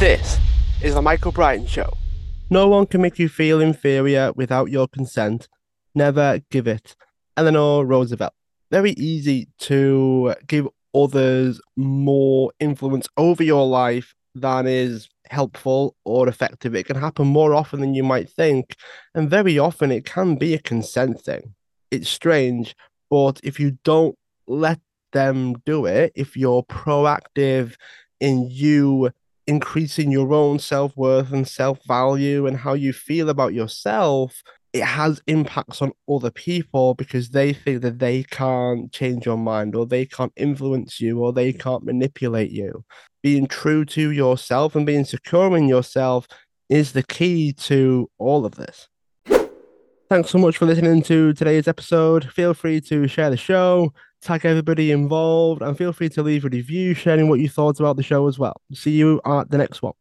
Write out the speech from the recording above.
This is the Michael Brian Show. No one can make you feel inferior without your consent. Never give it. Eleanor Roosevelt. Very easy to give others more influence over your life than is helpful or effective. It can happen more often than you might think. And very often it can be a consent thing. It's strange, but if you don't let them do it, if you're proactive in you increasing your own self worth and self value and how you feel about yourself, it has impacts on other people because they think that they can't change your mind or they can't influence you or they can't manipulate you. Being true to yourself and being secure in yourself is the key to all of this. Thanks so much for listening to today's episode. Feel free to share the show, tag everybody involved, and feel free to leave a review sharing what you thought about the show as well. See you at the next one.